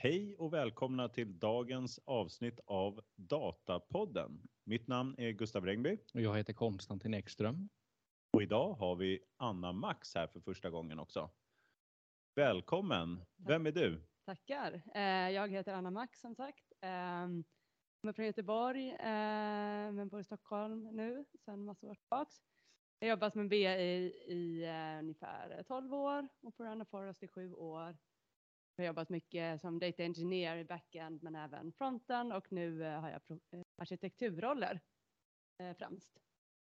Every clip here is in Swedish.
Hej och välkomna till dagens avsnitt av Datapodden. Mitt namn är Gustav Rengby Och jag heter Konstantin Ekström. och idag har vi Anna Max här för första gången också. Välkommen! Vem är du? Tackar. Eh, Jag heter Anna Max som sagt. Ehm, Kommer från Göteborg eh, men bor i Stockholm nu sedan massa år tillbaks. Jag har jobbat som BA i, i eh, ungefär 12 år och på Run Forest i 7 år. Jag har jobbat mycket som data engineer i backend men även fronten och nu eh, har jag eh, arkitekturroller eh, främst.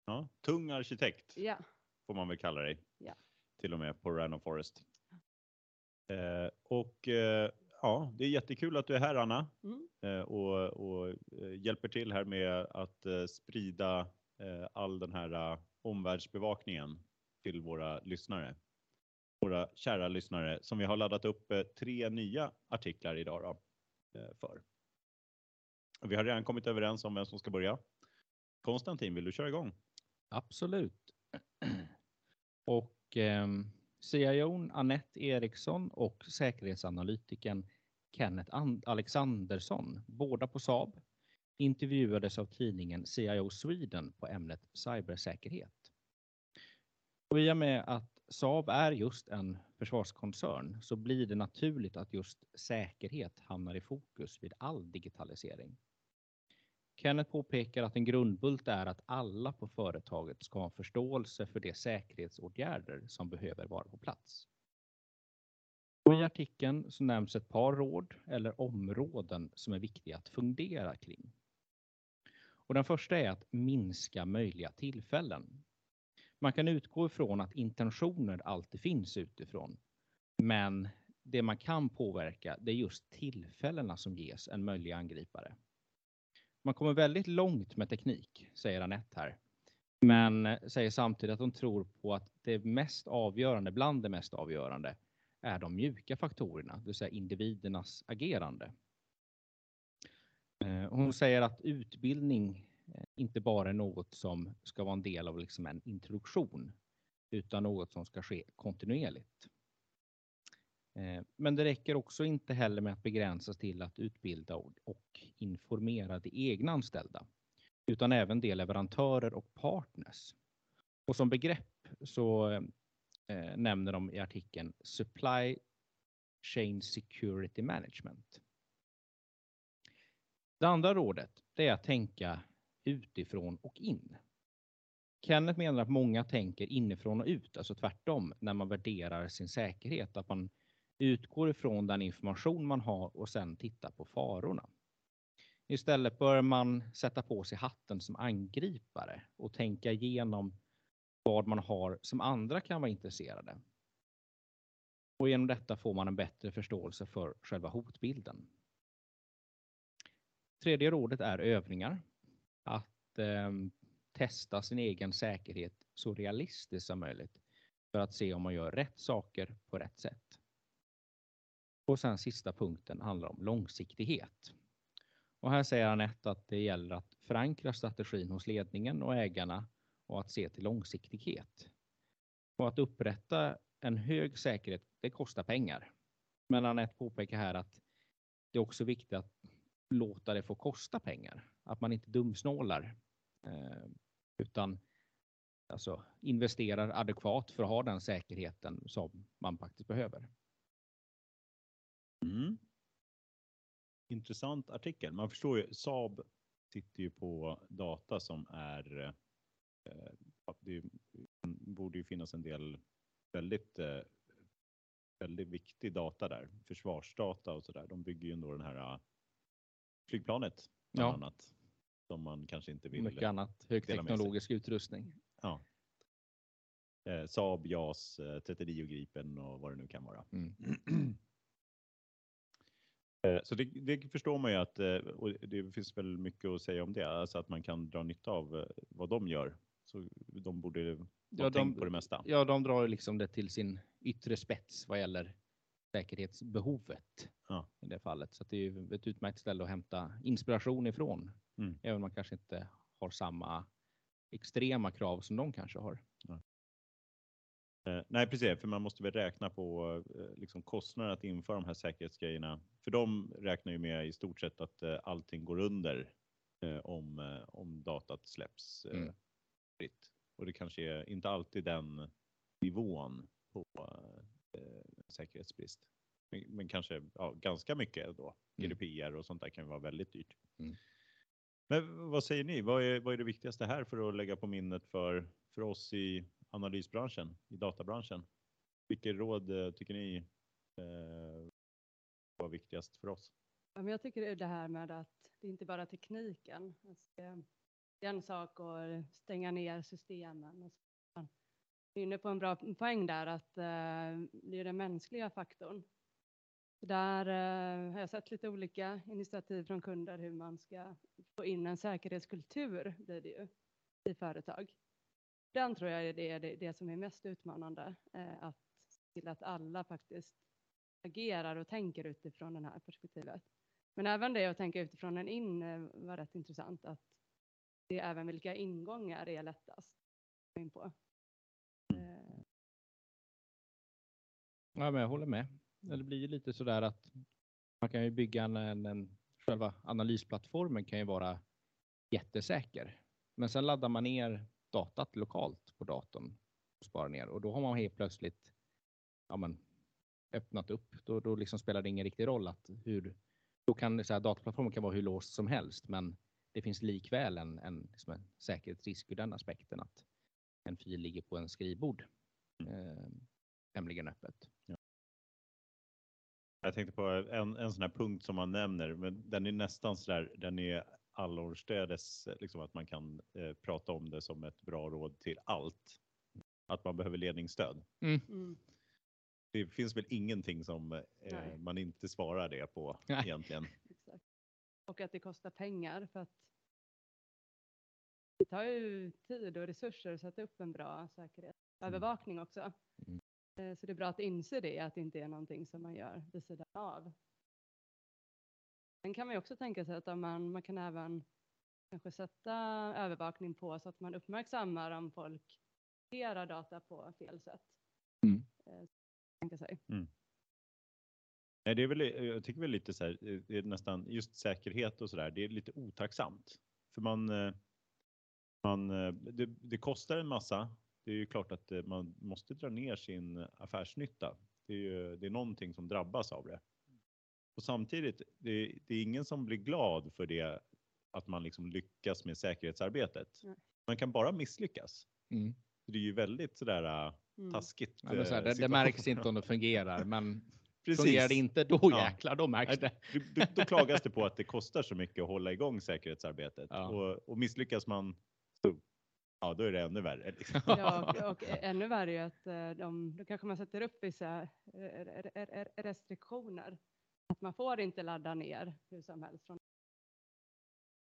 Ja, tung arkitekt Ja, får man väl kalla dig. Ja. Till och med på Random Forest. Eh, och eh, ja, det är jättekul att du är här Anna mm. eh, och, och hjälper till här med att sprida all den här omvärldsbevakningen till våra lyssnare. Våra kära lyssnare som vi har laddat upp eh, tre nya artiklar idag då, eh, för. Vi har redan kommit överens om vem som ska börja. Konstantin, vill du köra igång? Absolut. Och eh, CIOn Annette Eriksson och säkerhetsanalytikern Kenneth And Alexandersson, båda på Saab, intervjuades av tidningen CIO Sweden på ämnet cybersäkerhet. Och I och med att Saab är just en försvarskoncern så blir det naturligt att just säkerhet hamnar i fokus vid all digitalisering. Kenneth påpekar att en grundbult är att alla på företaget ska ha förståelse för de säkerhetsåtgärder som behöver vara på plats. Och I artikeln så nämns ett par råd eller områden som är viktiga att fundera kring. Och den första är att minska möjliga tillfällen. Man kan utgå ifrån att intentioner alltid finns utifrån, men det man kan påverka det är just tillfällena som ges en möjlig angripare. Man kommer väldigt långt med teknik, säger Anette här. Men eh, säger samtidigt att hon tror på att det mest avgörande, bland det mest avgörande, är de mjuka faktorerna, det vill säga individernas agerande. Eh, hon säger att utbildning Eh, inte bara något som ska vara en del av liksom en introduktion, utan något som ska ske kontinuerligt. Eh, men det räcker också inte heller med att begränsas till att utbilda och- informera de egna anställda, utan även de leverantörer och partners. Och som begrepp så eh, eh, nämner de i artikeln Supply Chain Security Management. Det andra rådet det är att tänka utifrån och in. Kenneth menar att många tänker inifrån och ut, alltså tvärtom, när man värderar sin säkerhet, att man utgår ifrån den information man har och sen tittar på farorna. Istället bör man sätta på sig hatten som angripare och tänka igenom vad man har som andra kan vara intresserade. Och genom detta får man en bättre förståelse för själva hotbilden. Tredje rådet är övningar. Att eh, testa sin egen säkerhet så realistiskt som möjligt för att se om man gör rätt saker på rätt sätt. Och sen sista punkten handlar om långsiktighet. Och här säger Anette att det gäller att förankra strategin hos ledningen och ägarna och att se till långsiktighet. Och att upprätta en hög säkerhet, det kostar pengar. Men Anette påpekar här att det är också viktigt att låta det få kosta pengar. Att man inte dumsnålar eh, utan alltså, investerar adekvat för att ha den säkerheten som man faktiskt behöver. Mm. Intressant artikel. Man förstår ju, Saab sitter ju på data som är, eh, det borde ju finnas en del väldigt, eh, väldigt viktig data där, försvarsdata och sådär. De bygger ju ändå den här flygplanet bland Ja. annat som man kanske inte vill. mycket annat högteknologisk utrustning. Ja. Eh, Saab, JAS, eh, 39 Gripen och vad det nu kan vara. Mm. Eh, Så det, det förstår man ju att, eh, och det finns väl mycket att säga om det, alltså att man kan dra nytta av eh, vad de gör. Så de borde ha Ja, tänkt de, på det mesta. ja, de drar liksom det till sin yttre spets vad gäller säkerhetsbehovet Ja. i det fallet. Så att det är ett utmärkt ställe att hämta inspiration ifrån. Mm. Även om man kanske inte har samma extrema krav som de kanske har. Eh, nej, precis, för man måste väl räkna på eh, liksom kostnaden att införa de här säkerhetsgrejerna. För de räknar ju med i stort sett att eh, allting går under om, om datat släpps Mm. fritt. Och det kanske är inte alltid den nivån på säkerhetsbrist. Men, men kanske ja, ganska mycket då. Mm. GDPR och sånt där kan ju vara väldigt dyrt. Mm. Men vad säger ni? Vad är, vad är det viktigaste här för att lägga på minnet för, för oss i analysbranschen, i databranschen? Vilket råd eh, tycker ni eh, var viktigast för oss? Ja, men jag tycker det är det här med att det inte bara är tekniken. Alltså, det är en sak att stänga ner systemen. Och så. Är inne på en bra poäng där att eh, det är den mänskliga faktorn. Där eh, har jag sett lite olika initiativ från kunder hur man ska få in en säkerhetskultur blir det ju i företag. Den tror jag är det, det, det som är mest utmanande, eh, att se till att alla faktiskt agerar och tänker utifrån det här perspektivet. Men även det att tänka utifrån en in eh, var rätt intressant att det är även vilka ingångar är lättast att gå in på. Eh, Ja, men jag håller med. Det blir ju lite sådär att man kan ju bygga en, en, själva analysplattformen kan ju vara jättesäker. Men sen laddar man ner datat lokalt på datorn och sparar ner och då har man helt plötsligt ja, men, öppnat upp. Då, då liksom spelar det ingen riktig roll att hur då kan så här, dataplattformen kan vara hur låst som helst, men det finns likväl en, en, liksom en säkerhetsrisk ur den aspekten att en fil ligger på en skrivbord eh, tämligen öppet. Jag tänkte på en, en sån här punkt som man nämner, men den är nästan så där, den är allorstädes, liksom att man kan eh, prata om det som ett bra råd till allt. Att man behöver ledningsstöd. mm. Det finns väl ingenting som eh, man inte svarar det på Nej. egentligen. Exakt. Och att det kostar pengar för att det tar ju tid och resurser att sätta upp en bra säkerhetsövervakning också. Mm. Eh, Så det är bra att inse det, att det inte är någonting som man gör vid sidan av. Sen kan man ju också tänka sig att man, man kan även kanske sätta övervakning på så att man uppmärksammar om folk hanterar data på fel sätt. Mm. Eh, Tänka sig. Nej, det är väl, jag tycker väl lite så här, eh, det är nästan just säkerhet och så där, det är lite otacksamt. För man, man det, det kostar en massa. Det är ju klart att eh, man måste dra ner sin affärsnytta. Det är ju det är någonting som drabbas av det. Och samtidigt, det, det är ingen som blir glad för det att man liksom lyckas med säkerhetsarbetet. Nej. Man kan bara misslyckas. Mm. Det är ju väldigt sådär Mm. taskigt. Ja, så här, eh, det, det märks inte om det fungerar, men Precis. fungerar det inte, då Ja. jäklar, då märks det. Då, då klagas det på att det kostar så mycket att hålla igång säkerhetsarbetet Ja. och, och misslyckas man ja, då är det ännu värre. Liksom. Ja, och, ännu värre är ju att eh, de, då kanske man sätter upp vissa eh, re- re- re- restriktioner. Att man får inte ladda ner hur som helst.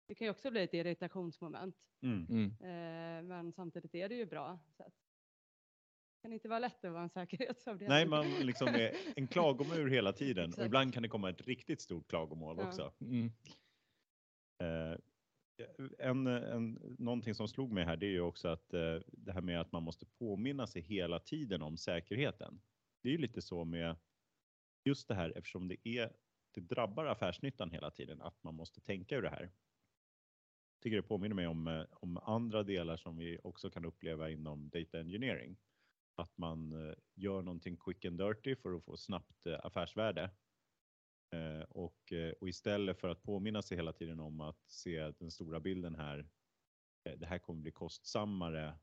Det kan ju också bli ett irritationsmoment, Mm. Mm. eh, men samtidigt är det ju bra. Så att, det kan inte vara lätt att vara en säkerhetsavdelning. Nej, man liksom är en klagomur hela tiden och ibland kan det komma ett riktigt stort klagomål Ja. också. Mm. En, en, någonting som slog mig här det är ju också att eh, det här med att man måste påminna sig hela tiden om säkerheten. Det är ju lite så med just det här eftersom det är det drabbar affärsnyttan hela tiden att man måste tänka ur det här. Jag tycker det påminner mig om, eh, om andra delar som vi också kan uppleva inom data engineering. Att man eh, gör någonting quick and dirty för att få snabbt eh, affärsvärde. Eh, och, eh, och istället för att påminna sig hela tiden om att se den stora bilden här. eh, Det här kommer bli kostsammare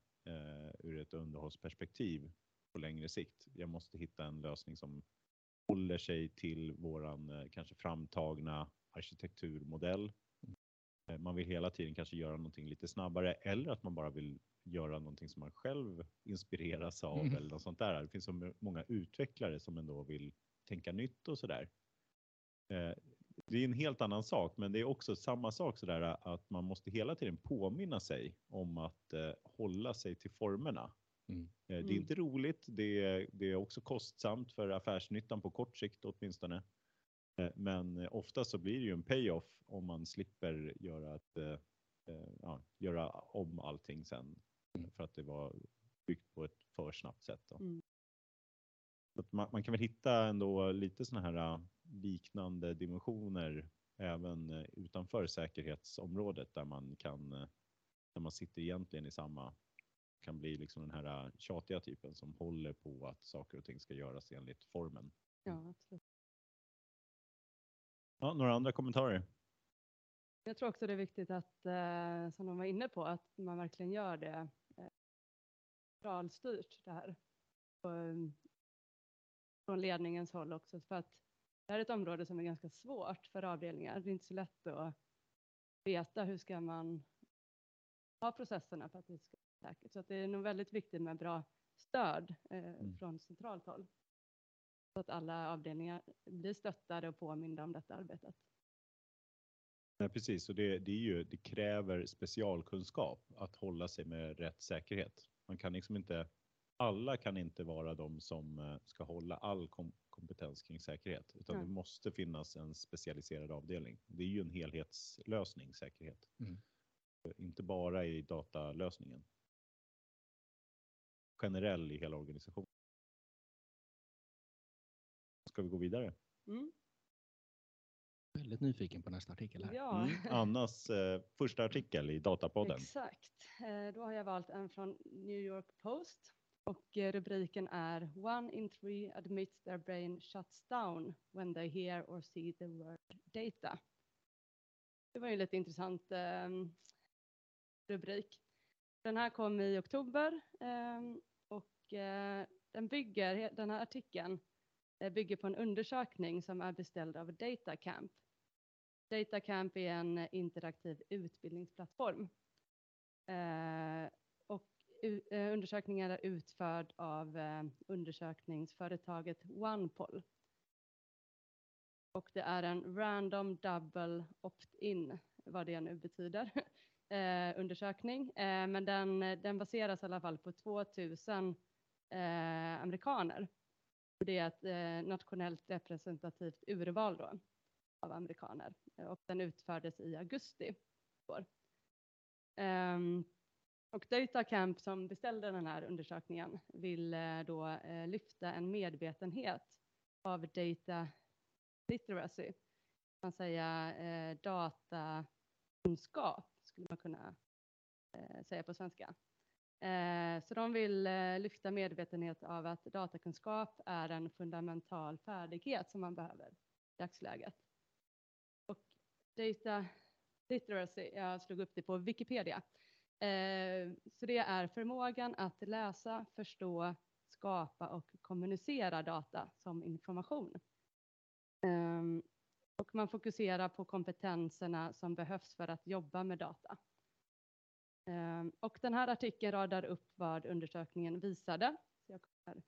ur ett underhållsperspektiv på längre sikt. Jag måste hitta en lösning som håller sig till våran kanske framtagna arkitekturmodell. Man vill hela tiden kanske göra någonting lite snabbare eller att man bara vill göra någonting som man själv inspireras av Mm. eller något sånt där. Det finns så många utvecklare som ändå vill tänka nytt och sådär. Eh, Det är en helt annan sak, men det är också samma sak sådär att man måste hela tiden påminna sig om att eh, hålla sig till formerna. Mm. Eh, Det är Mm. inte roligt. Det är, det är också kostsamt för affärsnyttan på kort sikt åtminstone. Eh, Men ofta så blir det ju en payoff om man slipper göra, ett, ja, göra om allting sen Mm. för att det var byggt på ett för snabbt sätt. Då. Mm. Så att man, man kan väl hitta ändå lite sådana här liknande dimensioner även äh, utanför säkerhetsområdet där man kan, äh, där man sitter egentligen i samma, kan bli liksom den här äh, tjatiga typen som håller på att saker och ting ska göras enligt formen. Ja, absolut. Ja, några andra kommentarer? Jag tror också det är viktigt att, eh, som de var inne på, att man verkligen gör det eh, centralstyrt det här. Och, mm, från ledningens håll också, för att det här är ett område som är ganska svårt för avdelningar. Det är inte så lätt att veta hur ska man ha processerna för att det ska vara säkert. Så att det är nog väldigt viktigt med bra stöd eh, Mm. från centralt håll. Så att alla avdelningar blir stöttade och påminda om detta arbetet. Nej, precis, och det, det, ju, det kräver specialkunskap att hålla sig med rätt säkerhet. Man kan liksom inte, alla kan inte vara de som eh, ska hålla all kom, kompetens kring säkerhet, utan Nej. det måste finnas en specialiserad avdelning. Det är ju en helhetslösning, säkerhet. Mm. Inte bara i datalösningen. Generell i hela organisationen. Ska vi gå vidare? Mm. Väldigt nyfiken på nästa artikel här. Ja, Mm. Annas eh, första artikel i Datapodden. exakt. Eh, Då har jag valt en från New York Post och eh, rubriken är One in three admits their brain shuts down when they hear or see the word data. Det var ju en lite intressant eh, rubrik. Den här kom i oktober eh, och eh, den bygger, den här artikeln eh, bygger på en undersökning som är beställd av Datacamp. Datacamp är en eh, interaktiv utbildningsplattform. Eh, Eh, Undersökningen är utförd av eh, undersökningsföretaget OnePoll. Och det är en random double opt-in, vad det nu betyder, eh, undersökning. Eh, men den, den baseras i alla fall på 2000 eh, amerikaner. Och det är ett eh, nationellt representativt urval då, av amerikaner. Och den utfördes i augusti i år. Ehm, och Datacamp som beställde den här undersökningen vill eh, då eh, lyfta en medvetenhet av data literacy. Man säga eh, datakunskap skulle man kunna eh, säga på svenska. Eh, så de vill eh, lyfta medvetenhet av att datakunskap är en fundamental färdighet som man behöver i dagsläget. Och data literacy, jag slog upp det på Wikipedia. Eh, så det är förmågan att läsa, förstå, skapa och kommunicera data som information. Ehm, och man fokuserar på kompetenserna som behövs för att jobba med data. Ehm, och den här artikeln radar upp vad undersökningen visade. Så jag kommer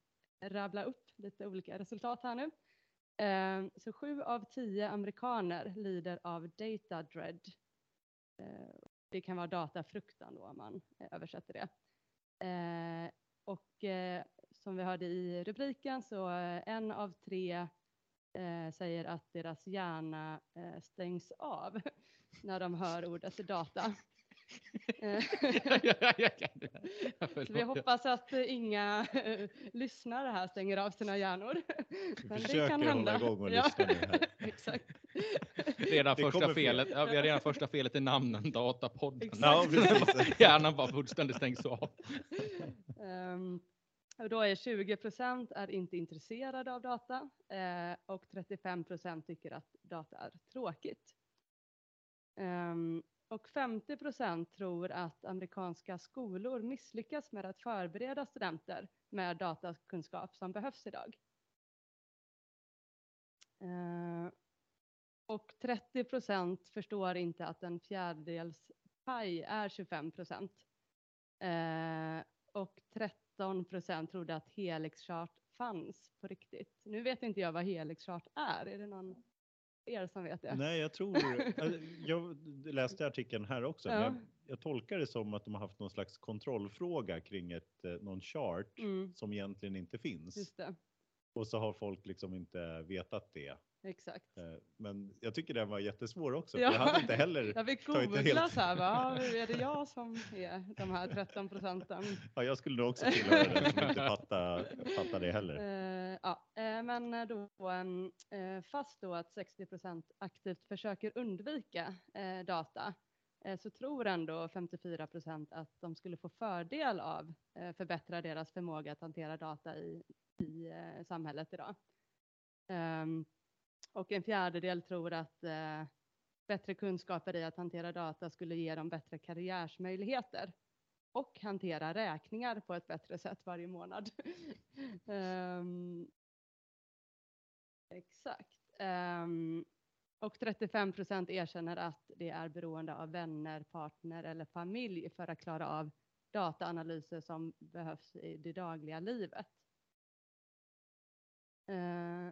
rabbla upp lite olika resultat här nu. Ehm, så sju av tio amerikaner lider av data dread. Det kan vara datafruktan då om man eh, översätter det. Eh, Och eh, som vi hörde i rubriken så eh, en av tre eh, säger att deras hjärna eh, stängs av när de hör ordet data. Så vi hoppas att eh, inga eh, lyssnare här stänger av sina hjärnor. Vi Men försöker hålla igång och lyssna nu här. Exakt. Redan Det första felet, ja, vi har redan första felet i namnen, Datapodden. Exakt. Hjärnan bara fullständigt stängs av. Ehm, och då är 20 procent är inte intresserade av data eh, och 35 procent tycker att data är tråkigt. Ehm, och 50 procent tror att amerikanska skolor misslyckas med att förbereda studenter med datakunskap som behövs idag. Eh, och 30 procent förstår inte att en fjärdedels paj är 25 procent. Eh, och 13 procent trodde att helixchart fanns på riktigt. Nu vet inte jag vad helixchart är. Är det någon er som vet det? Nej, jag tror, alltså, jag läste artikeln här också, men Ja. jag, jag tolkar det som att de har haft någon slags kontrollfråga kring ett, eh, någon chart Mm, som egentligen inte finns. Och så har folk liksom inte vetat det exakt. Eh, Men jag tycker den var jättesvår också. Ja. Jag hade inte heller, Jag fick googla helt- så här, va? är det jag som är de här 13 procenten? ja, jag skulle nog också tillhöra den som inte fattar, det heller. Eh, ja, eh, men då fast då att 60 procent aktivt försöker undvika data så tror ändå 54 procent att de skulle få fördel av förbättra deras förmåga att hantera data i, i samhället idag. Ehm, och en fjärdedel tror att eh, bättre kunskaper i att hantera data skulle ge dem bättre karriärsmöjligheter och hantera räkningar på ett bättre sätt varje månad. um, exakt. Um, och 35 procent erkänner att det är beroende av vänner, partner eller familj för att klara av dataanalyser som behövs i det dagliga livet. Uh,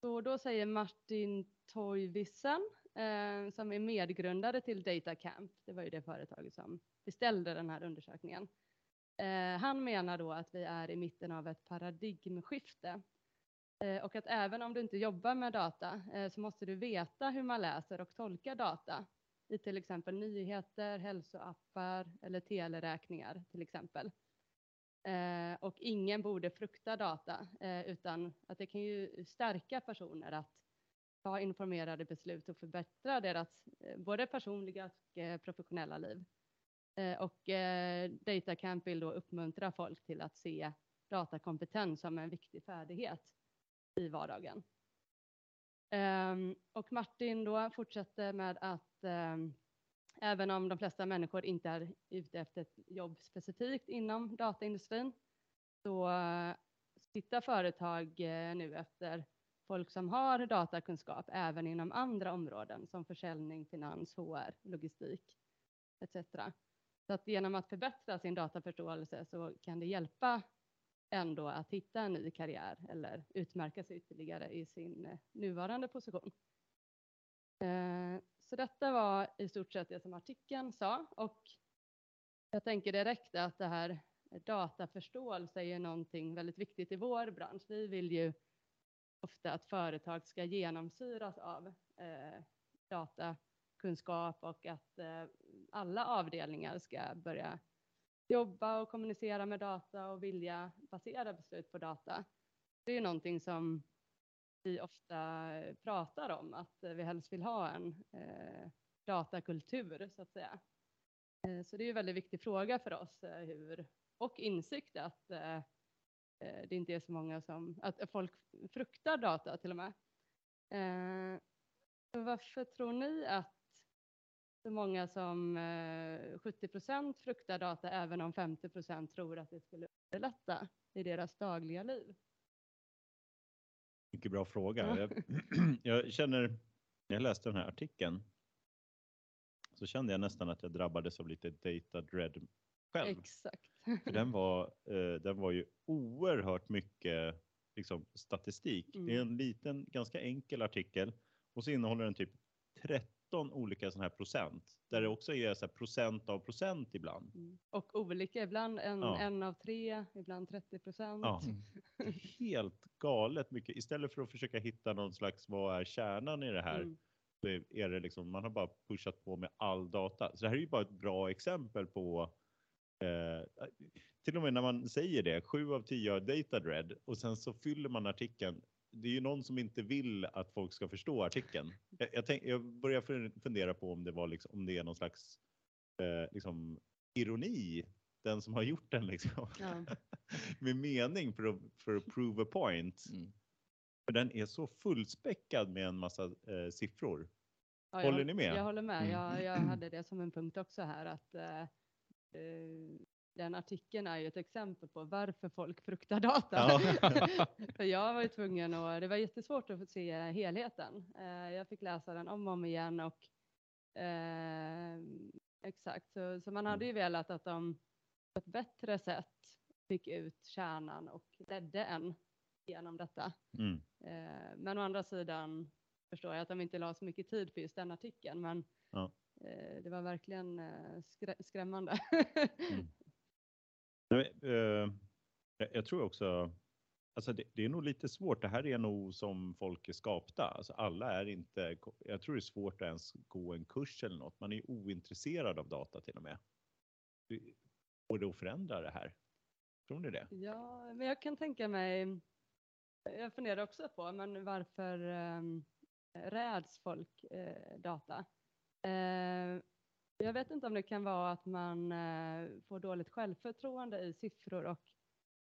så då säger Martin Toivissen, eh, som är medgrundare till DataCamp, det var ju det företaget som beställde den här undersökningen. Eh, han menar då att vi är i mitten av ett paradigmskifte eh, och att även om du inte jobbar med data eh, så måste du veta hur man läser och tolkar data i till exempel nyheter, hälsoappar eller teleräkningar till exempel. Eh, och ingen borde frukta data eh, utan att det kan ju stärka personer att ta informerade beslut och förbättra deras eh, både personliga och eh, professionella liv. Eh, och eh, DataCamp vill då uppmuntra folk till att se datakompetens som en viktig färdighet i vardagen. Ehm, och Martin då fortsätter med att ehm, även om de flesta människor inte är ute efter ett jobb specifikt inom dataindustrin så eh, tittar företag eh, nu efter folk som har datakunskap även inom andra områden som försäljning, finans, HR, logistik etc. Så att genom att förbättra sin dataförståelse så kan det hjälpa ändå att hitta en ny karriär eller utmärka sig ytterligare i sin eh, nuvarande position. Så detta var i stort sett det som artikeln sa och jag tänker direkt att det här dataförståelse är någonting väldigt viktigt i vår bransch. Vi vill ju ofta att företag ska genomsyras av eh, datakunskap och att eh, alla avdelningar ska börja jobba och kommunicera med data och vilja basera beslut på data. Det är ju någonting som vi ofta pratar om, att vi helst vill ha en eh, datakultur så att säga. Eh, så det är ju en väldigt viktig fråga för oss eh, hur, och insikt att eh, eh det inte är så många som, att folk fruktar data till och med. Eh, varför tror ni att så många som eh, 70 procent fruktar data även om 50 procent tror att det skulle underlätta i deras dagliga liv? Mycket bra fråga. Ja. Jag, jag känner, när jag läste den här artikeln så kände jag nästan att jag drabbades av lite data dread själv. Exakt. För den var, eh, den var ju oerhört mycket liksom, statistik. Det är Mm. en liten, ganska enkel artikel och så innehåller den typ 13 olika sådana här procent. Där det också är så procent av procent ibland. Mm. Och olika, ibland en, Ja. en av tre, ibland 30 procent. Ja. Mm. Helt galet mycket. Istället för att försöka hitta någon slags, vad är kärnan i det här? Mm. så är det liksom, man har bara pushat på med all data. Så det här är ju bara ett bra exempel på eh, till och med när man säger det, sju av tio har data dread och sen så fyller man artikeln. Det är ju någon som inte vill att folk ska förstå artikeln. Jag, jag, tänk, jag börjar fun- fundera på om det var liksom, om det är någon slags eh, liksom ironi, den som har gjort den liksom. Ja. med mening för att, för att prove a point. Mm. För den är så fullspäckad med en massa eh, siffror. Ja, jag Håller håll- ni med? Jag håller med. Mm. Jag, jag hade det som en punkt också här att eh, eh, den artikeln är ju ett exempel på varför folk fruktar data. Ja. För jag var ju tvungen och det var jättesvårt att få se helheten. Eh, jag fick läsa den om och om igen och eh, exakt, så, så man hade ju velat att de på ett bättre sätt fick ut kärnan och ledde en genom detta. Mm. Eh, men å andra sidan förstår jag att de inte la så mycket tid på just den artikeln. Men Ja. eh, det var verkligen eh, skrä- skrämmande. Nej, eh, jag, jag tror också, Alltså det, det är nog lite svårt. Det här är nog som folk är skapta. Alltså alla är inte, jag tror det är svårt att ens gå en kurs eller något. Man är ointresserad av data till och med. Går det att förändra det här? Tror ni det? Ja, men jag kan tänka mig, jag funderar också på, men varför eh, räds folk eh, data? Eh, jag vet inte om det kan vara att man uh, får dåligt självförtroende i siffror och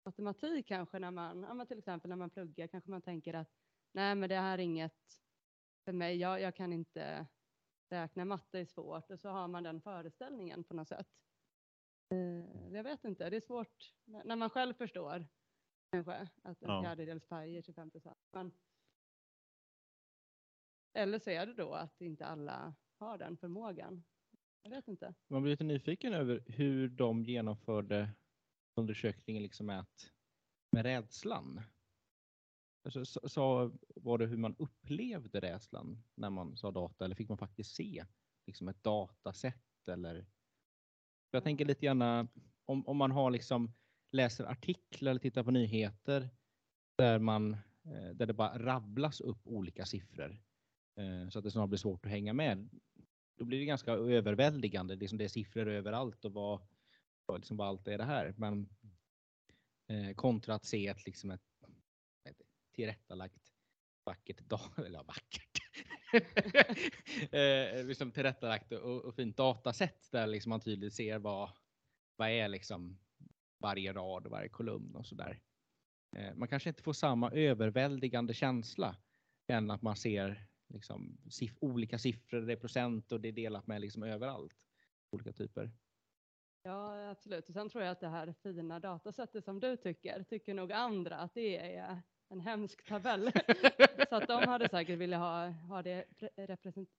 matematik kanske när man, ja, till exempel när man pluggar kanske man tänker att nej men det här är inget för mig, jag, jag kan inte räkna, matte är svårt och så har man den föreställningen på något sätt. Eh, jag vet inte, det är svårt när man själv förstår kanske att en Ja. fjärdedels paj är 25 procent. Eller så är det då att inte alla har den förmågan. Jag vet inte. Man blir lite nyfiken över hur de genomförde undersökningen liksom med, att, med rädslan. Alltså, så, så var det hur man upplevde rädslan när man sa data eller fick man faktiskt se liksom ett datasätt eller? Jag tänker lite gärna om, om man har liksom läser artiklar eller tittar på nyheter där man eh, där det bara rabblas upp olika siffror eh, så att det snart blir svårt att hänga med. Då blir det ganska överväldigande. Liksom det är siffror överallt och vad, vad, liksom vad allt är det här. Men eh, kontra att se ett, liksom ett, ett tillrättalagt vackert, dag, eller ja, vackert, eh, liksom tillrättalagt och, och fint datasätt där liksom man tydligt ser vad, vad är liksom varje rad och varje kolumn och sådär. Eh, man kanske inte får samma överväldigande känsla än att man ser liksom siff- olika siffror, det är procent och det är delat med liksom överallt. Olika typer. Ja, absolut. Och sen tror jag att det här fina datasättet som du tycker, tycker nog andra att det är en hemsk tabell. Så att de hade säkert velat ha, ha det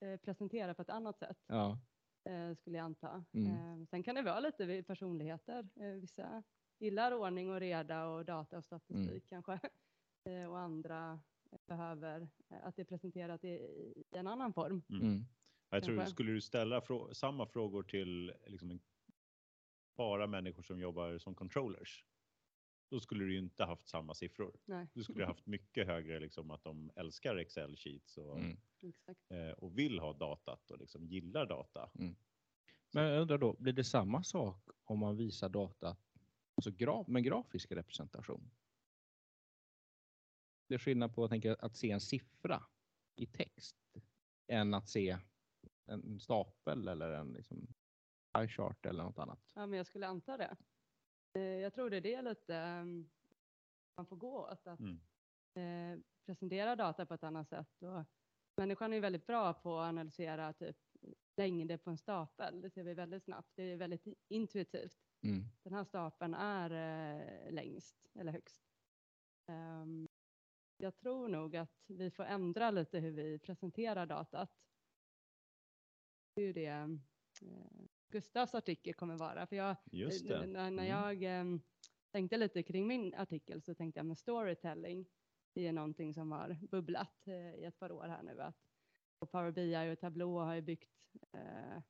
eh, presenterat på ett annat sätt, Ja. eh, skulle jag anta. Mm. Eh, Sen kan det vara lite vid personligheter. Vissa gillar ordning och reda och data och statistik Mm. kanske. Och andra behöver eh, att det är presenterat i, i en annan form. Mm. Jag tror, skulle du ställa frå- samma frågor till liksom bara människor som jobbar som controllers, då skulle du inte haft samma siffror. Nej, Du skulle haft mycket högre liksom att de älskar Excel sheets och, Mm. eh, och vill ha datat och liksom gillar data. Men jag undrar då, blir det samma sak om man visar data alltså gra med grafisk representation? Det är skillnad på jag tänker, att se en siffra i text än att se en stapel eller en liksom, pie chart eller något annat. Ja, men jag skulle anta det. Eh, Jag tror det är det lite ehm, man får gå åt, att Mm. eh, presentera data på ett annat sätt. Och människan är väldigt bra på att analysera typ längder på en stapel. Det ser vi väldigt snabbt. Det är väldigt intuitivt. Mm. Den här stapeln är eh, längst eller högst. Ehm, jag tror nog att vi får ändra lite hur vi presenterar datat. Ju det eh, Gustavs artikel kommer vara. För jag, Eh. När, när Mm. jag em, tänkte lite kring min artikel så tänkte jag med storytelling. Det är någonting som har bubblat eh, i ett par år här nu. Att, och Power BI och Tableau har ju byggt eh,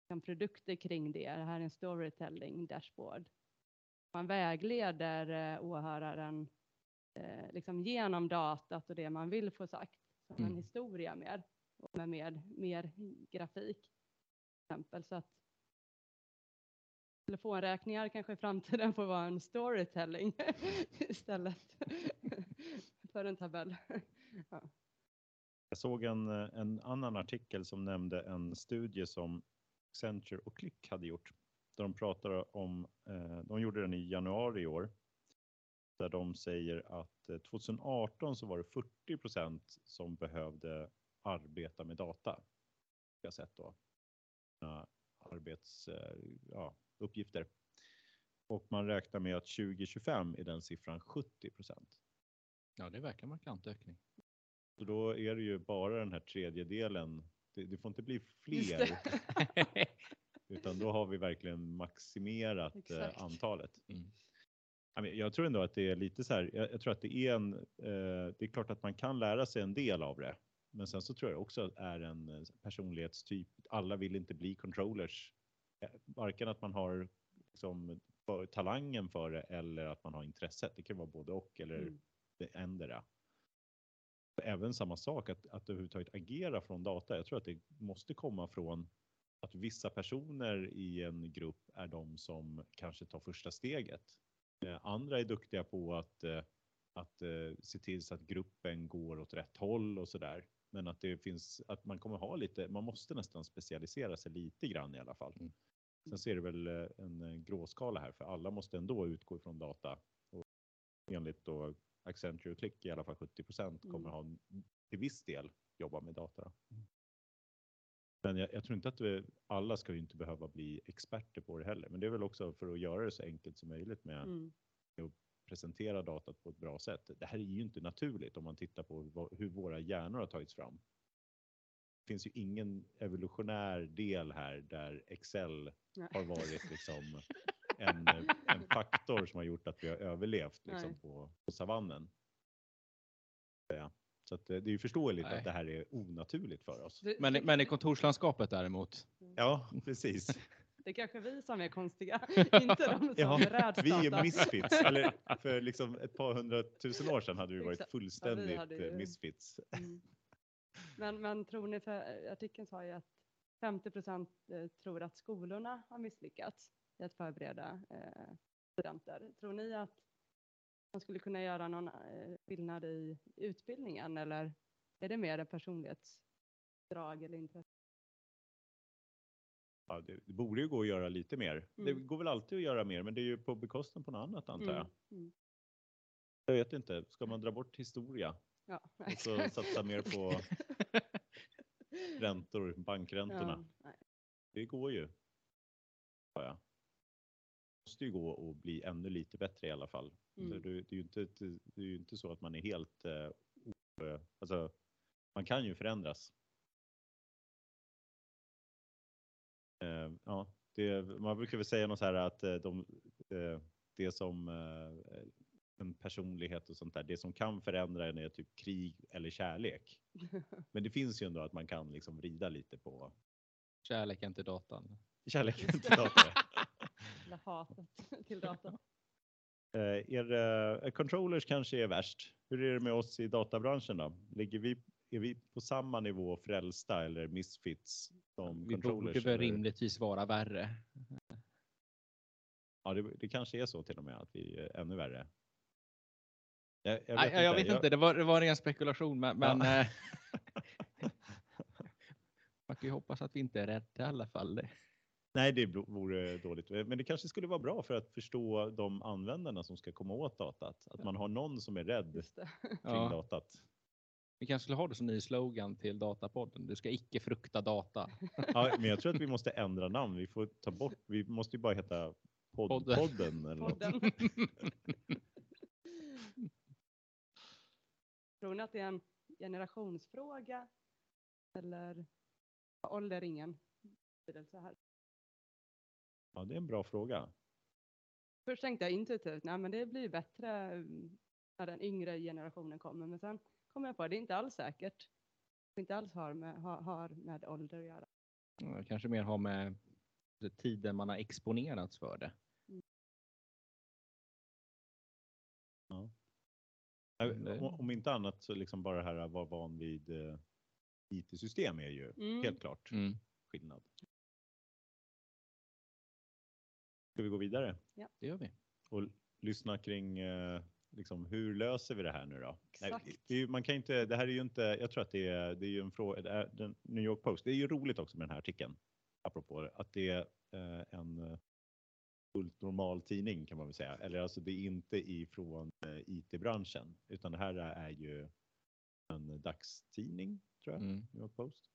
liksom produkter kring det. Det här är en storytelling dashboard. Man vägleder eh, åhöraren eh, liksom genom datat och det man vill få sagt. Som en Mm. historia mer. Och med mer, mer grafik. Exempel. Så att telefonräkningar kanske i framtiden får vara en storytelling istället för en tabell. Ja. Jag såg en, en annan artikel som nämnde en studie som Accenture och Click hade gjort. Där de pratar om, eh, de gjorde den i januari i år. Där de säger att eh, 2018 så var det 40% som behövde arbeta med data. Jag har sett då. Sina arbets, eh, ja, uppgifter. Och man räknar med att 2025 är den siffran 70% Ja, det verkar markant ökning. Så då är det ju bara den här tredjedelen. Det, det får inte bli fler, utan då har vi verkligen maximerat Exakt. eh, antalet. Mm. Jag tror ändå att det är lite så här. Jag, jag tror att det är en. Eh, det är klart att man kan lära sig en del av det, men sen så tror jag också att det är en eh, personlighetstyp. Alla vill inte bli controllers, Eh, varken att man har liksom för talangen för det eller att man har intresset. Det kan vara både och eller Mm. det ändra. Även samma sak att, att överhuvudtaget agera från data. Jag tror att det måste komma från att vissa personer i en grupp är de som kanske tar första steget. Eh, Andra är duktiga på att, eh, att eh, se till så att gruppen går åt rätt håll och så där. Men att det finns, att man kommer ha lite, man måste nästan specialisera sig lite grann i alla fall. Mm. Sen ser det väl en gråskala här för alla måste ändå utgå ifrån data. Och enligt då Accenture och Click i alla fall 70% kommer Mm. ha till viss del jobba med data. Mm. Men jag, jag tror inte att vi, alla ska ju inte behöva bli experter på det heller. Men det är väl också för att göra det så enkelt som möjligt med Mm. presentera datat på ett bra sätt. Det här är ju inte naturligt om man tittar på hur våra hjärnor har tagits fram. Det finns ju ingen evolutionär del här där Excel Nej. har varit liksom en, en faktor som har gjort att vi har överlevt liksom på, på savannen. Ja. Så att det det är ju förståeligt Nej. att det här är onaturligt för oss. Det, Men, det, men i kontorslandskapet däremot. Ja, precis. det är kanske vi som är konstiga, inte de som Ja, räds Vi är misfits. Eller för liksom ett par hundratusen år sedan hade vi varit fullständigt hade eh, ju- misfits. Mm. Men, men tror ni, för artikeln sa ju att 50 procent eh, tror att skolorna har misslyckats i att förbereda eh, studenter. Tror ni att man skulle kunna göra någon eh, skillnad i utbildningen eller är det mer ett personlighetsdrag eller intresse? Ja, det, det borde ju gå att göra lite mer. Det Mm. går väl alltid att göra mer, men det är ju på bekostnad på något annat antar jag. Mm. Mm. Jag vet inte. Ska man dra bort historia Ja, och så satsa mer på räntor, bankräntorna? Ja, nej. Det går ju. Ja. Det måste ju gå att bli ännu lite bättre i alla fall. Mm. Så det, det, är ju inte, det är ju inte så att man är helt... Eh, o- alltså, man kan ju förändras. Eh, ja, det, man brukar väl säga något så här att eh, de, eh, det som eh, en personlighet och sånt där, det som kan förändra en är typ krig eller kärlek. Men det finns ju ändå att man kan liksom vrida lite på Kärleken till datan. kärleken till det. Eller hatet till datorn. Eh, er eh, controllers kanske är värst. Hur är det med oss i databranschen då? Ligger vi, är vi på samma nivå frälsta eller misfits som Vi controllers? borde väl rimligtvis vara värre. Ja, det, det kanske är så till och med att vi är ännu värre. Jag, jag Nej, jag vet inte, det var, det var en ren spekulation. Men, Ja. men eh, man kan ju hoppas att vi inte är rädda i alla fall. Nej, det vore dåligt. Men det kanske skulle vara bra för att förstå de användarna som ska komma åt datat. Att man har någon som är rädd Just det. kring Ja, datat. vi kanske skulle ha det som ny slogan till Datapodden. Du ska icke frukta data. Ja, men jag tror att vi måste ändra namn. Vi får ta bort, vi måste ju bara heta Podden. Poddpodden eller något. Podden. Tror ni att det är en generationsfråga? Eller ålder ingen betydelse här? Ja, det är en bra fråga. Först tänkte jag intuitivt, nej men det blir bättre mm, när den yngre generationen kommer. Men sen kom jag på att det är inte alls säkert. Det inte alls har med, har, har med ålder att göra. Ja, Kanske mer ha med tiden man har exponerats för det. Det- Om, om inte annat så liksom bara det här att vara van vid eh, IT-system är ju Mm. helt klart Mm. skillnad. Ska vi gå vidare Det gör vi. och lyssna kring eh, liksom, hur löser vi det här nu då? Nej, Exakt. det, är ju- man kan inte, det här är ju inte, jag tror att det är, det är ju en fråga, det är, den New York Post, det är ju roligt också med den här artikeln, apropå det, att det är eh, en eh, fullt normal tidning kan man väl säga. Eller alltså det är inte ifrån eh, IT-branschen, utan det här är ju en dagstidning, tror jag, Mm. New York Post.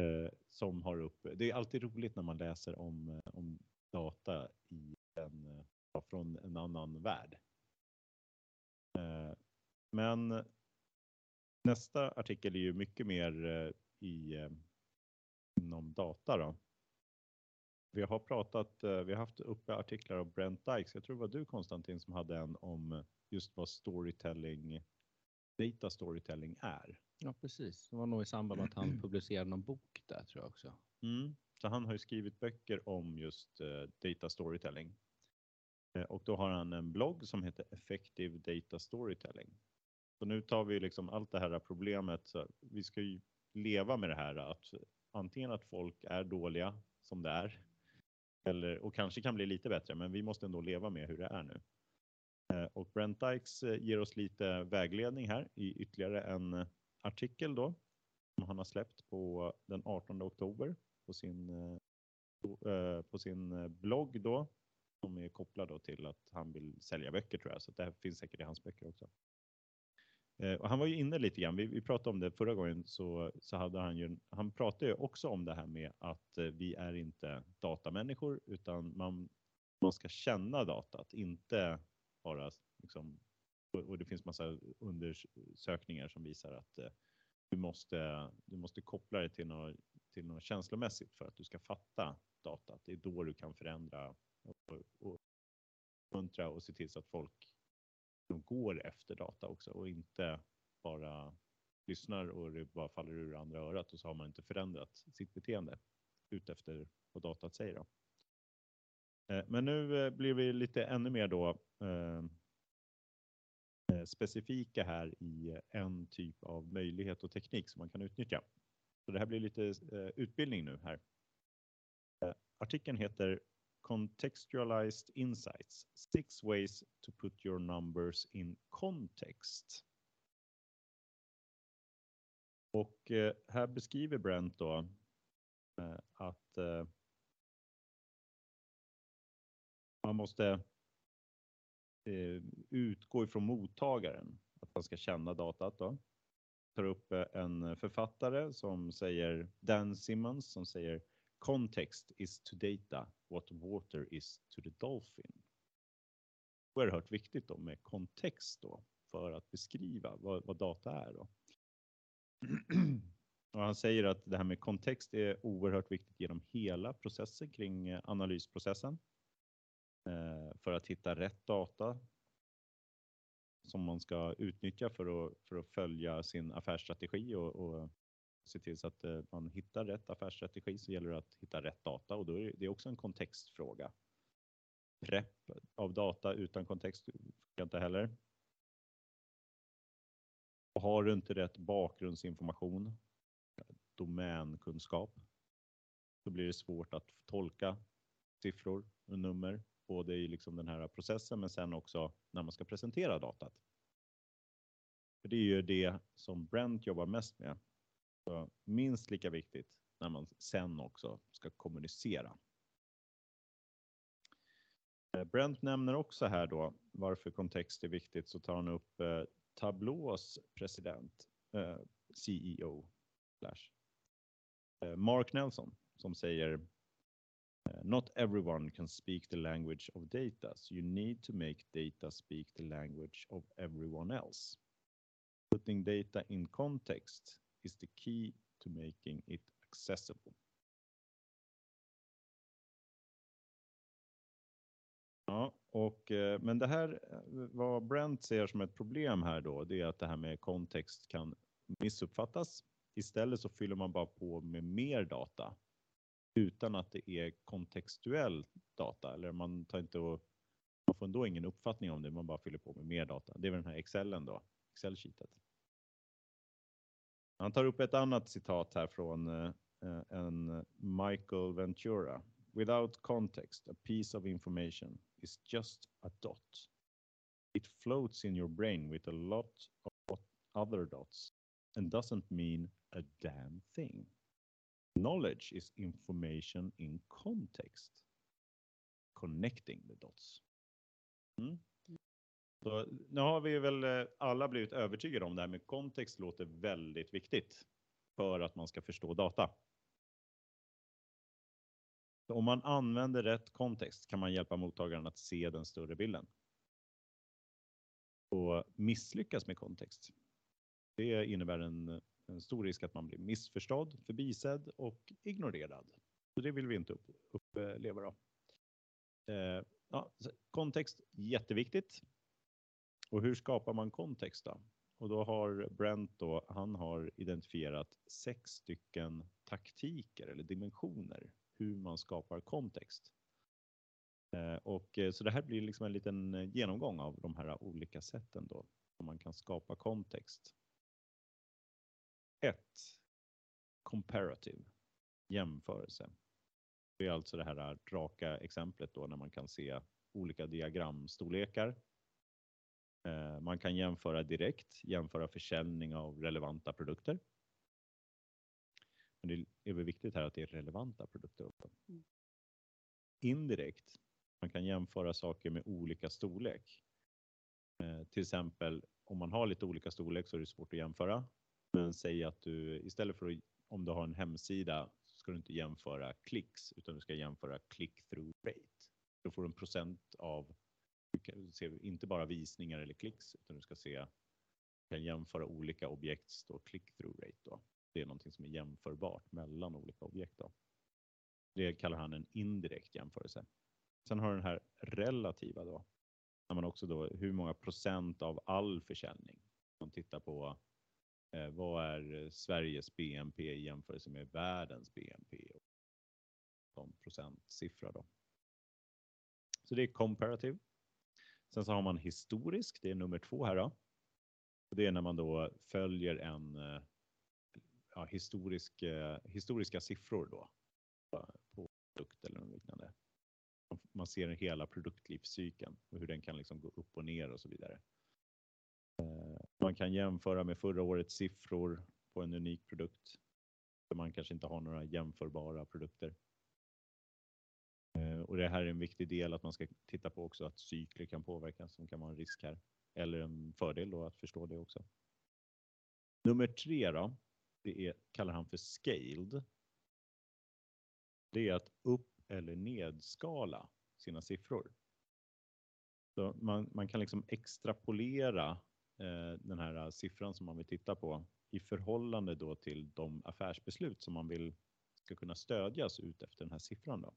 Eh, som har upp, det är alltid roligt när man läser om, om data i en, eh, från en annan värld. Eh, men nästa artikel är ju mycket mer eh, i, inom data då. Vi har pratat, vi har haft uppe artiklar av Brent Dykes. Jag tror det var du Konstantin som hade en om just vad storytelling, data storytelling är. Ja, precis. Det var nog i samband med att han publicerade någon bok där tror jag också. Mm. Så han har ju skrivit böcker om just eh, data storytelling. Eh, Och då har han en blogg som heter Effective Data Storytelling. Så nu tar vi liksom allt det här problemet. Så vi ska ju leva med det här att antingen att folk är dåliga som det är. Eller, och kanske kan bli lite bättre, men vi måste ändå leva med hur det är nu. Eh, Och Brent Dykes ger oss lite vägledning här i ytterligare en artikel då. Som han har släppt på den 18 oktober på sin, eh, eh, på sin eh, blogg då. Som är kopplad då till att han vill sälja böcker tror jag, så det här finns säkert i hans böcker också. Och han var ju inne lite grann, vi, vi pratade om det förra gången, så, så hade han ju, han pratade ju också om det här med att vi är inte datamänniskor utan man, man ska känna datat, inte bara liksom, och, och det finns massa undersökningar som visar att eh, du måste, du måste koppla det till något, till något känslomässigt för att du ska fatta datat. Det är då du kan förändra och, och uppmuntra och se till så att folk de går efter data också och inte bara lyssnar och det bara faller ur andra örat och så har man inte förändrat sitt beteende utefter vad datat säger. Då. Eh, men nu eh, blir vi lite ännu mer då eh, Eh, specifika här i en typ av möjlighet och teknik som man kan utnyttja. Så det här blir lite eh, utbildning nu här. Eh, artikeln heter Contextualized Insights, Six Ways to Put Your Numbers in Context. Och här beskriver Brent då att man måste eh, utgå ifrån mottagaren, att han ska känna datat då. Tar upp eh, en författare som säger, Dan Simmons, som säger Context is to data what water is to the dolphin. Oerhört viktigt då med kontext då för att beskriva vad, vad data är då. Och han säger att det här med kontext är oerhört viktigt genom hela processen kring eh, analysprocessen. Eh, för att hitta rätt data som man ska utnyttja för att, för att följa sin affärsstrategi och, och se till så att eh, man hittar rätt affärsstrategi så gäller det att hitta rätt data och då är det också en kontextfråga. Prep av data utan kontext funkar inte heller. Och har du inte rätt bakgrundsinformation, domänkunskap, så blir det svårt att tolka siffror och nummer, både i liksom den här processen men sen också när man ska presentera datat. För det är ju det som Brent jobbar mest med. Så minst lika viktigt när man sen också ska kommunicera. Eh, Brent nämner också här då varför kontext är viktigt så tar han upp eh, Tableaus president, eh, CEO, slash, eh, Mark Nelson som säger Uh, Not everyone can speak the language of data, so you need to make data speak the language of everyone else. Putting data in context is the key to making it accessible. Ja, och, eh, men det här, eh, vad Brent ser som ett problem här då, det är att det här med kontext kan missuppfattas. Istället så fyller man bara på med mer data utan att det är kontextuell data eller man tar inte och man får ändå ingen uppfattning om det, man bara fyller på med mer data. Det är väl den här Excelen då, Excel-sheetet. Han tar upp ett annat citat här från eh, en Michael Ventura. Without context, a piece of information is just a dot. It floats in your brain with a lot of other dots and doesn't mean a damn thing. Knowledge is information in context. Connecting the dots. Mm. Så, nu har vi väl eh, alla blivit övertygade om det här med kontext låter väldigt viktigt för att man ska förstå data. Så om man använder rätt kontext kan man hjälpa mottagaren att se den större bilden. Och misslyckas med kontext. Det innebär en, en stor risk att man blir missförstådd, förbisedd och ignorerad. Så det vill vi inte upp, uppleva. Då. Eh, ja, kontext jätteviktigt. Och hur skapar man kontext då? Och då har Brent då, han har identifierat sex stycken taktiker eller dimensioner hur man skapar kontext. Eh, och eh, så det här blir liksom en liten eh, genomgång av de här olika sätten då som man kan skapa kontext. 1. Comparative, jämförelse. Det är alltså det här raka exemplet då när man kan se olika diagramstorlekar. Man kan jämföra direkt, jämföra försäljning av relevanta produkter. Men det är väl viktigt här att det är relevanta produkter. Mm. Indirekt, man kan jämföra saker med olika storlek. Eh, till exempel om man har lite olika storlek så är det svårt att jämföra. Men säg att du istället för att, om du har en hemsida så ska du inte jämföra klicks utan du ska jämföra click-through rate. Då får du en procent av, du kan se inte bara visningar eller klicks utan du ska se, du kan jämföra olika objekts då click-through rate då. Det är någonting som är jämförbart mellan olika objekt då. Det kallar han en indirekt jämförelse. Sen har du den här relativa då. När man också då, hur många procent av all försäljning? Man tittar på eh, vad är eh, Sveriges BNP i jämförelse med världens BNP? Som procentsiffra då. Så det är comparative. Sen så har man historisk, det är nummer två här då. Det är när man då följer en eh, ja, historisk, eh, historiska siffror då på produkt eller något liknande. Man ser hela produktlivscykeln och hur den kan liksom gå upp och ner och så vidare. Eh, man kan jämföra med förra årets siffror på en unik produkt. Man kanske inte har några jämförbara produkter. Eh, och det här är en viktig del att man ska titta på också att cykler kan påverkas som kan vara en risk här. Eller en fördel då att förstå det också. Nummer tre då, det är, kallar han för scaled. Det är att upp eller nedskala sina siffror. Så man, man kan liksom extrapolera Eh, den här eh, siffran som man vill titta på i förhållande då till de affärsbeslut som man vill ska kunna stödjas ut efter den här siffran. Då.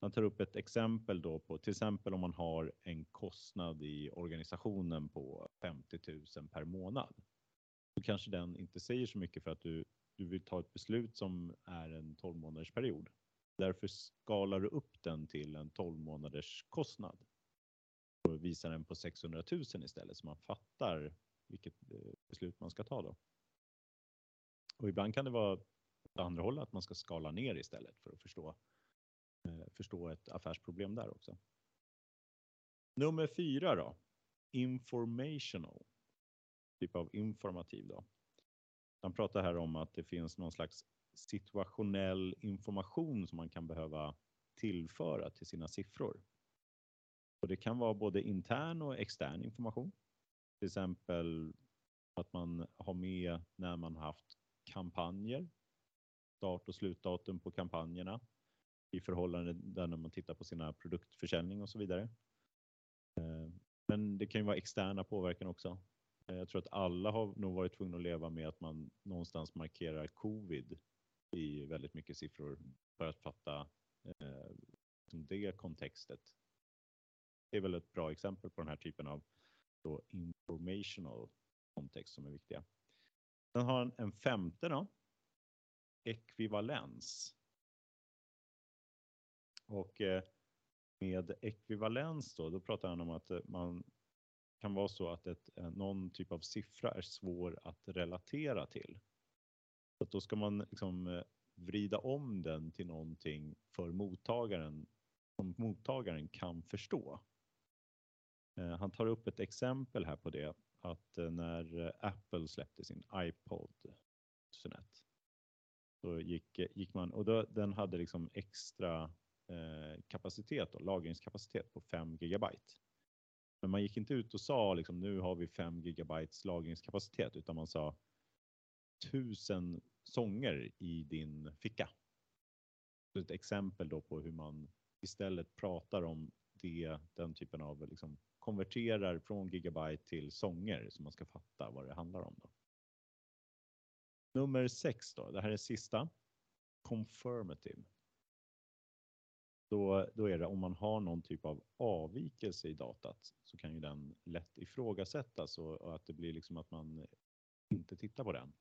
Man tar upp ett exempel då på till exempel om man har en kostnad i organisationen på 50 000 per månad. Då kanske den inte säger så mycket för att du, du vill ta ett beslut som är en 12 månaders period. Därför skalar du upp den till en 12 månaders kostnad och visar den på 600 000 istället så man fattar vilket eh, beslut man ska ta då. Och ibland kan det vara åt andra hållet att man ska skala ner istället för att förstå, eh, förstå ett affärsproblem där också. Nummer fyra då. Informational. Typ av informativ då. Han pratar här om att det finns någon slags situationell information som man kan behöva tillföra till sina siffror. Och det kan vara både intern och extern information. Till exempel att man har med när man haft kampanjer, start och slutdatum på kampanjerna i förhållande där när man tittar på sina produktförsäljning och så vidare. Eh, men det kan ju vara externa påverkan också. Eh, jag tror att alla har nog varit tvungna att leva med att man någonstans markerar covid i väldigt mycket siffror för att fatta eh, liksom det kontextet. Det är väl ett bra exempel på den här typen av då informational kontext som är viktiga. Sen har han en femte då. Ekvivalens. Och eh, med ekvivalens då, då pratar han om att eh, man kan vara så att ett, eh, någon typ av siffra är svår att relatera till. Så då ska man liksom eh, vrida om den till någonting för mottagaren som mottagaren kan förstå. Eh, han tar upp ett exempel här på det att eh, när eh, Apple släppte sin iPod 2001 så gick, gick man och då, den hade liksom extra eh, kapacitet och lagringskapacitet på 5 gigabyte. Men man gick inte ut och sa liksom nu har vi 5 gigabytes lagringskapacitet utan man sa tusen sånger i din ficka. Så ett exempel då på hur man istället pratar om det, den typen av liksom konverterar från gigabyte till sånger så man ska fatta vad det handlar om. Då. Nummer sex då, det här är sista. Confirmative. Då, då är det om man har någon typ av avvikelse i datat så kan ju den lätt ifrågasättas och, och att det blir liksom att man inte tittar på den.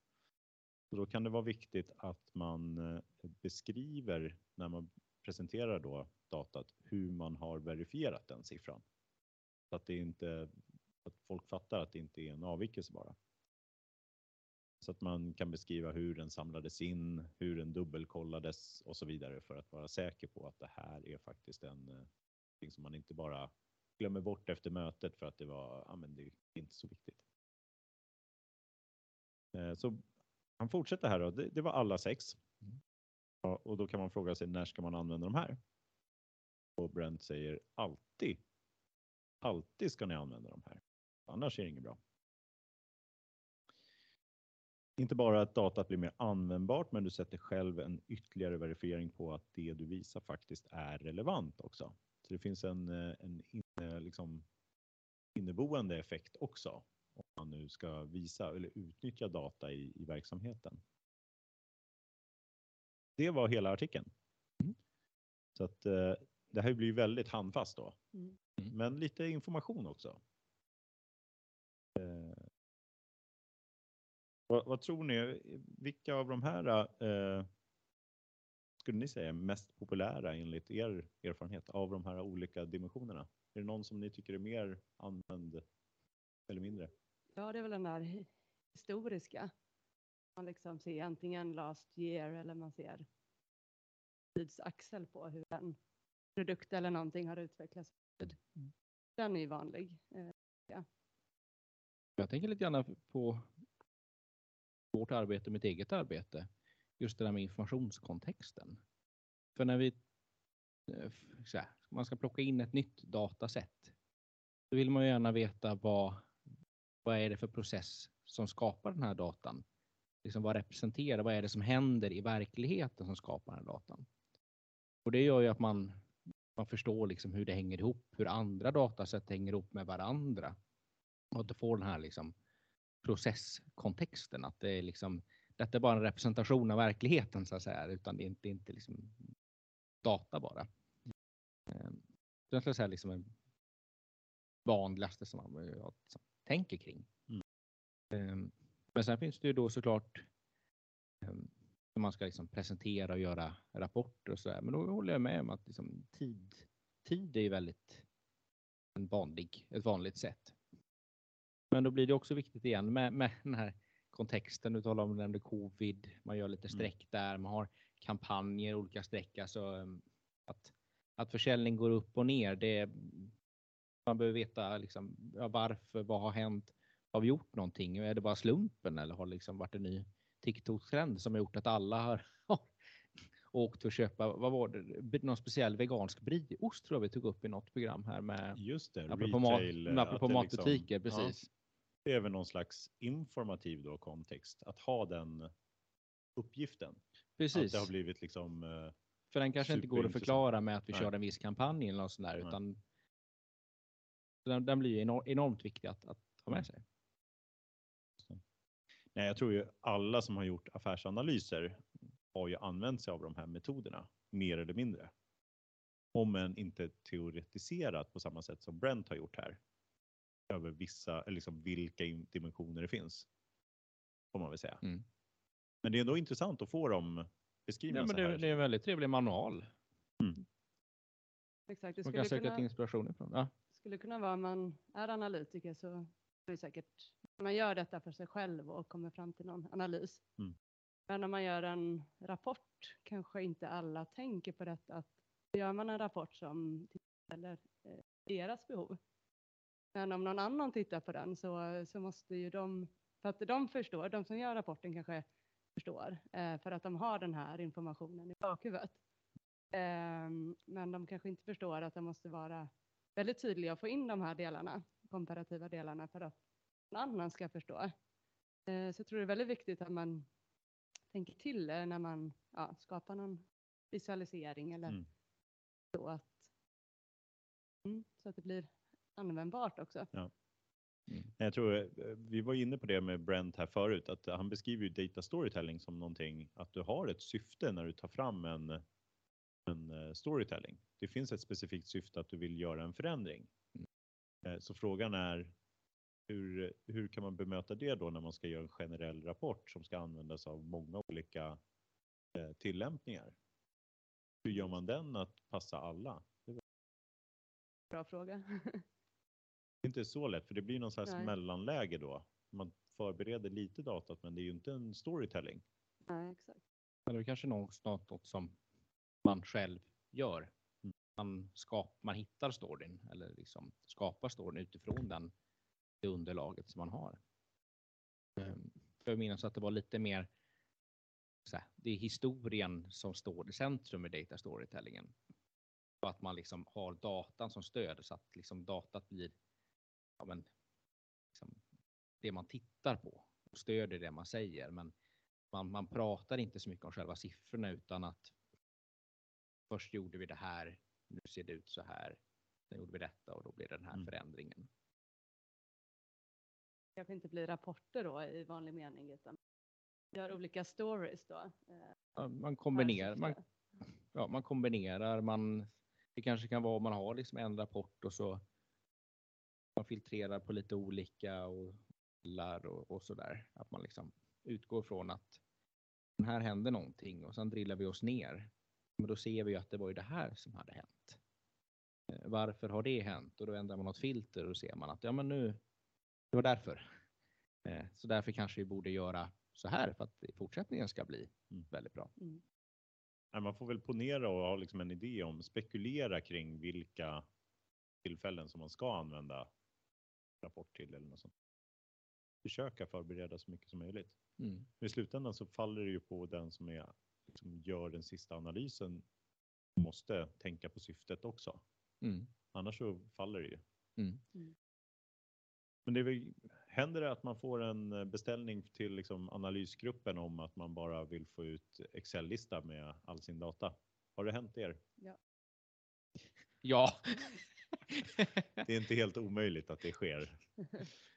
Och då kan det vara viktigt att man eh, beskriver när man presenterar då datat hur man har verifierat den siffran. Så att det inte att folk fattar att det inte är en avvikelse bara. Så att man kan beskriva hur den samlades in, hur den dubbelkollades och så vidare för att vara säker på att det här är faktiskt en eh, ting som man inte bara glömmer bort efter mötet för att det var, ja men det är inte så viktigt. Eh, så han fortsätter här då, det, det var alla sex. Ja, och då kan man fråga sig när ska man använda de här? Och Brent säger alltid. Alltid ska ni använda de här. Annars är det inget bra. Inte bara att datat blir mer användbart, men du sätter själv en ytterligare verifiering på att det du visar faktiskt är relevant också. Så det finns en, eh, en inne, liksom, inneboende effekt också om man nu ska visa eller utnyttja data i, i verksamheten. Det var hela artikeln. Så att eh, det här blir väldigt handfast då, Mm. men lite information också. Eh, vad, vad tror ni, vilka av de här eh, skulle ni säga är mest populära enligt er erfarenhet av de här olika dimensionerna? Är det någon som ni tycker är mer använd eller mindre? Ja, det är väl den där hi- historiska. Man liksom ser antingen last year eller man ser tidsaxel på hur en produkt eller någonting har utvecklats. Den är ju vanlig. Eh, ja. Jag tänker lite grann på vårt arbete, mitt eget arbete. Just det där med informationskontexten. För när vi eh, så här, man ska plocka in ett nytt datasätt. Då vill man ju gärna veta vad, vad är det för process som skapar den här datan? Liksom vad representerar, vad är det som händer i verkligheten som skapar den här datan? Och det gör ju att man, man förstår liksom hur det hänger ihop, hur andra datasätt hänger ihop med varandra och att du får den här liksom processkontexten. Att det är liksom, detta är bara en representation av verkligheten så att säga, utan det är inte, inte liksom data bara. Ehm, Så jag skulle säga liksom en vanligaste som man jag tänker kring. Mm. Ehm, Men sen finns det ju då såklart när man ska liksom presentera och göra rapporter och så där. Men då håller jag med om att liksom tid, tid är ju väldigt en vanlig, ett vanligt sätt. Men då blir det också viktigt igen med, med den här kontexten. Du talar om nämnde covid, man gör lite Mm. streck där, man har kampanjer, olika streck. Alltså, um, att, att försäljning går upp och ner, det man behöver veta liksom, ja, varför, vad har hänt, har vi gjort någonting? Är det bara slumpen eller har det liksom varit en ny TikTok-trend som har gjort att alla har, åkt och köpa, vad var det, någon speciell vegansk brieost tror jag vi tog upp i något program här med Just det, Apropå, mat, retail. eh, apropå att det liksom- matbutiker, ja, precis. det är väl någon slags informativ då kontext att ha den uppgiften. Att precis. det har blivit liksom eh, För den kanske inte går att förklara med att vi Nej. kör en viss kampanj eller något sånt där, utan den, den blir enormt viktig att, att ha Mm. med sig. Nej, jag tror ju alla som har gjort affärsanalyser har ju använt sig av de här metoderna mer eller mindre. Om än inte teoretiserat på samma sätt som Brent har gjort här. Över vissa, liksom vilka dimensioner det finns. Får man väl säga. Mm. Men det är ändå intressant att få dem beskrivna Ja, men så det, här. det är en väldigt trevlig manual. exakt, det Man skulle kan söka kunna, till inspiration ifrån. Ja. skulle kunna vara om man är analytiker så är det säkert, man gör detta för sig själv och kommer fram till någon analys. Mm. Men om man gör en rapport kanske inte alla tänker på detta att gör man en rapport som eller eh, deras behov. Men om någon annan tittar på den så, så måste ju de, för att de förstår, de som gör rapporten kanske förstår, eh, för att de har den här informationen i bakhuvudet. Ehm, men de kanske inte förstår att de måste vara väldigt tydliga och få in de här delarna, komparativa delarna, för att någon annan ska förstå. Eh, så jag tror det är väldigt viktigt att man tänker till eh, när man ja, skapar någon visualisering eller Mm. så att, mm, så att det blir användbart också. Nej, Jag tror eh, vi var inne på det med Brent här förut, att han beskriver ju data storytelling som någonting att du har ett syfte när du tar fram en, en storytelling. Det finns ett specifikt syfte att du vill göra en förändring. Eh, Så frågan är hur, hur kan man bemöta det då när man ska göra en generell rapport som ska användas av många olika eh, tillämpningar? Hur gör man den att passa alla? Bra fråga. Det är inte så lätt, för det blir någon slags Nej. mellanläge då. Man förbereder lite datat, men det är ju inte en storytelling. Nej, exakt. Men det är kanske något, något, något som man själv gör. Mm. Man, skap, man hittar storyn eller liksom skapar storyn utifrån den, det underlaget som man har. Um, jag minns att det var lite mer så här, det är historien som står i centrum i data storytellingen. Och att man liksom har datan som stöd så att liksom datat blir ja, men, liksom, det man tittar på och stöder det man säger. Men man, man pratar inte så mycket om själva siffrorna utan att först gjorde vi det här, nu ser det ut så här, sen gjorde vi detta och då blir det den här Mm. förändringen. Kanske inte blir rapporter då i vanlig mening utan gör olika stories då. eh, Man kombinerar, man, ja, man kombinerar, man, det kanske kan vara man har liksom en rapport och så man filtrerar på lite olika och lär och, och så där. Att man liksom utgår från att här hände någonting och sen drillar vi oss ner. Men då ser vi ju att det var ju det här som hade hänt. Eh, Varför har det hänt? Och då ändrar man något filter och ser man att ja, men nu, det var därför. Eh, Så därför kanske vi borde göra så här för att fortsättningen ska bli Mm. väldigt bra. Mm. Man får väl ponera och ha liksom en idé om, spekulera kring vilka tillfällen som man ska använda rapport till eller något sånt. Försöka förbereda så mycket som möjligt. Mm. Men I slutändan så faller det ju på den som är, liksom gör den sista analysen måste tänka på syftet också. Mm. Annars så faller det ju. Mm. Men det är väl, händer det att man får en eh, beställning till liksom analysgruppen om att man bara vill få ut Excel-lista med all sin data? Har det hänt er? Ja. Det är inte helt omöjligt att det sker.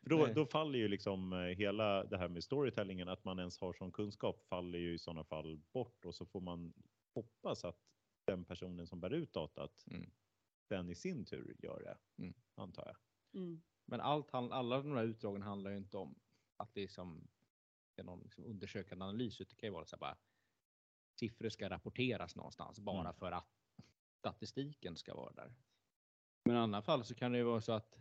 För då, då faller ju liksom eh, hela det här med storytellingen, att man ens har sån kunskap faller ju i sådana fall bort och så får man hoppas att den personen som bär ut datat, Mm. den i sin tur gör det, Mm. antar jag. Mm. Men allt, alla de här utdragen handlar ju inte om att det är som någon liksom undersökande analys. Det kan ju vara så här bara siffror ska rapporteras någonstans bara Mm. för att statistiken ska vara där. Men i andra fall så kan det ju vara så att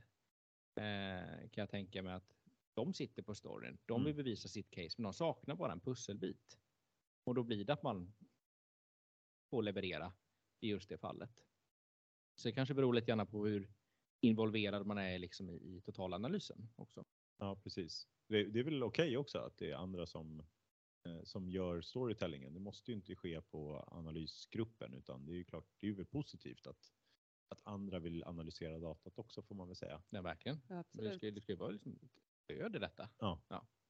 eh, kan jag tänka mig att de sitter på storyn. De Mm. vill bevisa sitt case, men de saknar bara en pusselbit. Och då blir det att man får leverera i just det fallet. Så det kanske beror lite grann på hur involverad man är liksom i, i totalanalysen också. Ja, precis. Det, det är väl okej också att det är andra som, eh, som gör storytellingen. Det måste ju inte ske på analysgruppen utan det är ju klart, det är ju väl positivt att, att andra vill analysera datat också får man väl säga. Ja, verkligen. Ja, Det absolut. ska, det ska ju vara liksom stöd i detta.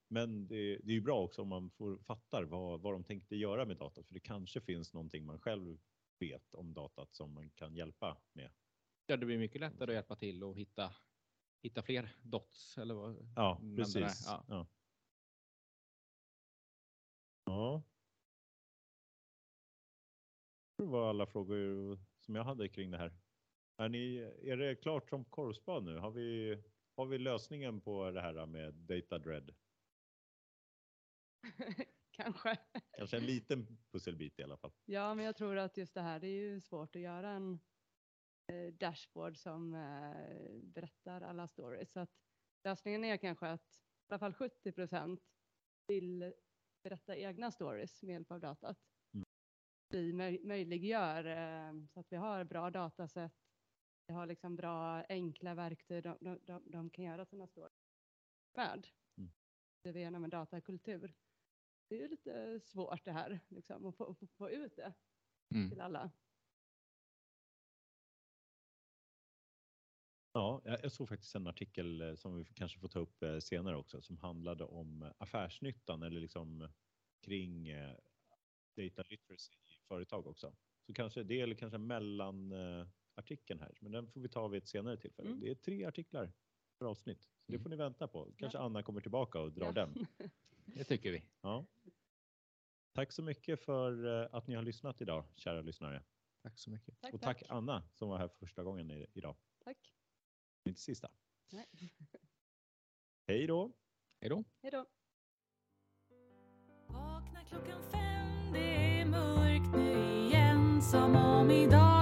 Men det, det är ju bra också om man får, fattar vad, vad de tänkte göra med datat för det kanske finns någonting man själv vet om datat som man kan hjälpa med. Ja, det blir mycket lättare att hjälpa till och hitta, hitta fler dots. Eller vad, Ja, precis. ja. Ja. ja. Det var alla frågor som jag hade kring det här. Är, ni, är det klart som korvspad nu? Har vi, har vi lösningen på det här med data dread? Kanske. Kanske en liten pusselbit i alla fall. Ja, men jag tror att just det här, det är ju svårt att göra en dashboard som eh, berättar alla stories. Så att lösningen är kanske att i alla fall 70 procent vill berätta egna stories med hjälp av datat. Mm. Vi möj- möjliggör eh, så att vi har bra datasätt. Vi har liksom bra enkla verktyg de, de, de, de kan göra sina stories med. Mm. Det är genom en datakultur. Det är ju lite svårt det här, liksom, att få, få, få ut det Mm. till alla. Ja, jag såg faktiskt en artikel eh, som vi kanske får ta upp eh, senare också som handlade om eh, affärsnyttan eller liksom kring data literacy i företag också. Så kanske det eller kanske mellan artikeln här, men den får vi ta vid ett senare tillfälle. Mm. Det är tre artiklar per avsnitt, så det Mm. får ni vänta på. Kanske Anna kommer tillbaka och drar Ja. den. Det tycker vi. Ja. Tack så mycket för att ni har lyssnat idag, kära lyssnare. Tack så mycket. Tack, Och tack Anna som var här första gången idag. Tack. Inte sista. Nej. Hej då! Hej då. Hej då. Vakna klockan fem, det är mörkt nu igen som om idag